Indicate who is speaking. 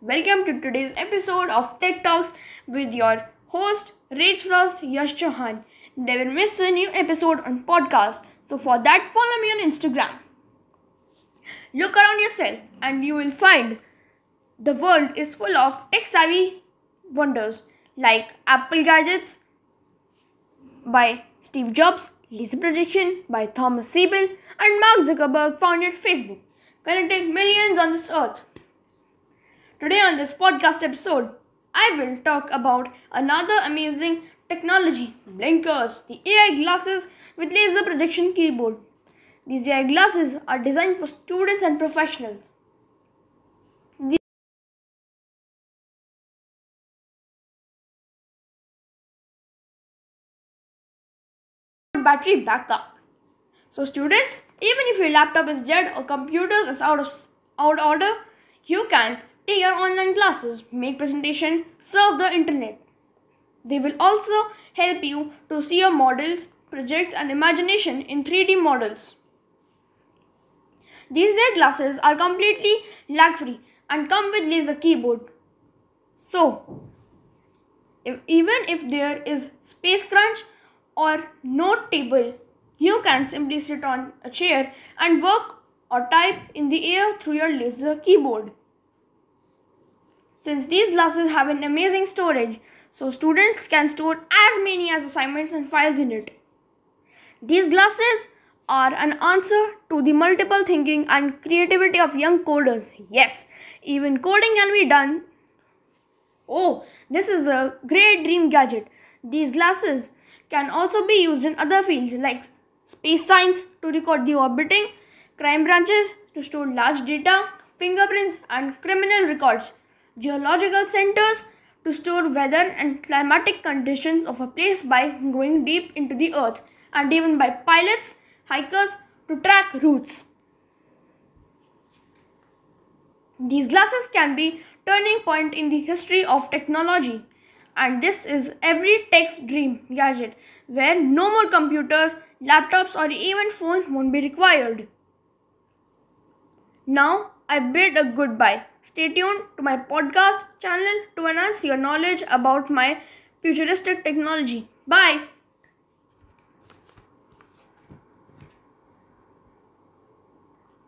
Speaker 1: Welcome to today's episode of Tech Talks with your host Rage Frost Yash Chauhan. Never miss a new episode on podcast. So for that, follow me on Instagram. Look around yourself and you will find the world is full of tech savvy wonders like Apple gadgets by Steve Jobs, Laser Projection by Thomas Siebel, and Mark Zuckerberg founded Facebook, connecting millions on this earth. Today, on this podcast episode, I will talk about another amazing technology blinkers, the AI glasses with laser projection keyboard. These AI glasses are designed for students and professionals. battery backup. So students, even if your laptop is dead or computers is out of out order, you can take your online classes, make presentation, surf the internet. They will also help you to see your models, projects and imagination in 3D models. These AI glasses are completely lag free and come with laser keyboard. So, if, even if there is space crunch or no table, you can simply sit on a chair and work or type in the air through your laser keyboard. Since these glasses have an amazing storage, so students can store as many as assignments and files in it. These glasses are an answer to the multiple thinking and creativity of young coders. Yes, even coding can be done. Oh, this is a great dream gadget. These glasses can also be used in other fields like space science to record the orbiting, crime branches to store large data, fingerprints and criminal records, geological centers to store weather and climatic conditions of a place by going deep into the earth, and even by pilots hikers to track routes. These glasses can be turning point in the history of technology and this is every tech's dream gadget where no more computers, laptops or even phones won't be required. Now I bid a goodbye. Stay tuned to my podcast channel to enhance your knowledge about my futuristic technology. Bye.